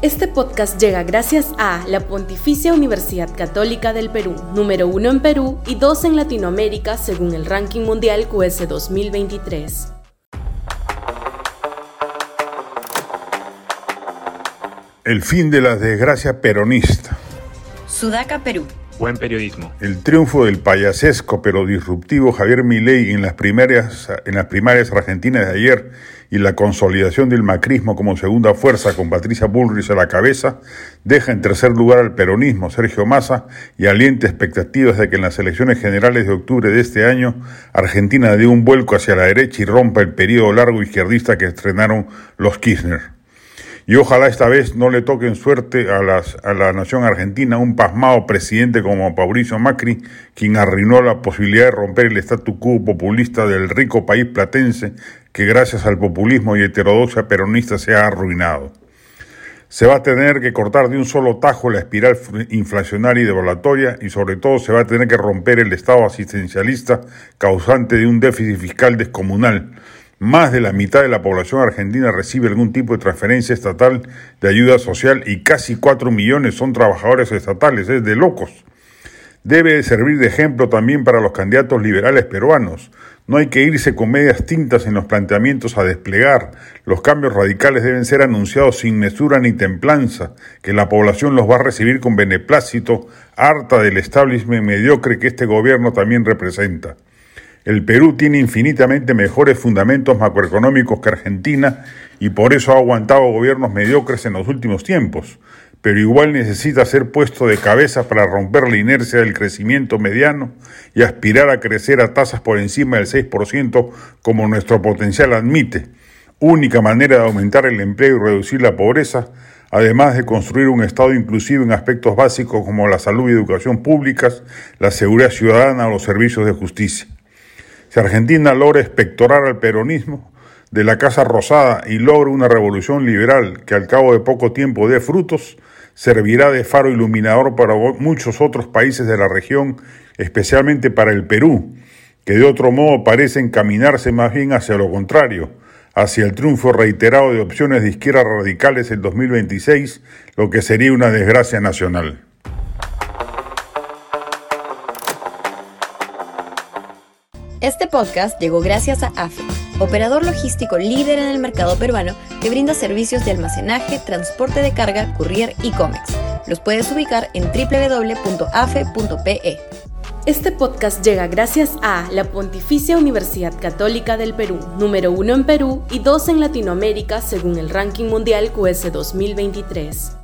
Este podcast llega gracias a la Pontificia Universidad Católica del Perú, número uno en Perú y dos en Latinoamérica según el ranking mundial QS 2023. El fin de la desgracia peronista. Sudaca, Perú. Buen periodismo. El triunfo del payasesco pero disruptivo Javier Milei en las primarias, en las primarias argentinas de ayer y la consolidación del macrismo como segunda fuerza con Patricia Bullrich a la cabeza deja en tercer lugar al peronismo Sergio Massa y alienta expectativas de que en las elecciones generales de octubre de este año Argentina dé un vuelco hacia la derecha y rompa el periodo largo izquierdista que estrenaron los Kirchner. Y ojalá esta vez no le toquen suerte a, a la nación argentina un pasmado presidente como Mauricio Macri, quien arruinó la posibilidad de romper el statu quo populista del rico país platense que gracias al populismo y heterodoxia peronista se ha arruinado. Se va a tener que cortar de un solo tajo la espiral inflacionaria y devaluatoria y sobre todo se va a tener que romper el Estado asistencialista causante de un déficit fiscal descomunal más de la mitad de la población argentina recibe algún tipo de transferencia estatal de ayuda social y casi 4 millones son trabajadores estatales, es de locos. Debe servir de ejemplo también para los candidatos liberales peruanos. No hay que irse con medias tintas en los planteamientos a desplegar. Los cambios radicales deben ser anunciados sin mesura ni templanza, que la población los va a recibir con beneplácito, harta del establishment mediocre que este gobierno también representa. El Perú tiene infinitamente mejores fundamentos macroeconómicos que Argentina y por eso ha aguantado gobiernos mediocres en los últimos tiempos, pero igual necesita ser puesto de cabeza para romper la inercia del crecimiento mediano y aspirar a crecer a tasas por encima del 6% como nuestro potencial admite, única manera de aumentar el empleo y reducir la pobreza, además de construir un Estado inclusivo en aspectos básicos como la salud y educación públicas, la seguridad ciudadana o los servicios de justicia. Si Argentina logra espectorar al peronismo de la Casa Rosada y logra una revolución liberal que al cabo de poco tiempo dé frutos, servirá de faro iluminador para muchos otros países de la región, especialmente para el Perú, que de otro modo parece encaminarse más bien hacia lo contrario, hacia el triunfo reiterado de opciones de izquierda radicales en 2026, lo que sería una desgracia nacional. Este podcast llegó gracias a AFE, operador logístico líder en el mercado peruano que brinda servicios de almacenaje, transporte de carga, courier y cómics. Los puedes ubicar en www.afe.pe. Este podcast llega gracias a la Pontificia Universidad Católica del Perú, número uno en Perú y dos en Latinoamérica según el ranking mundial QS 2023.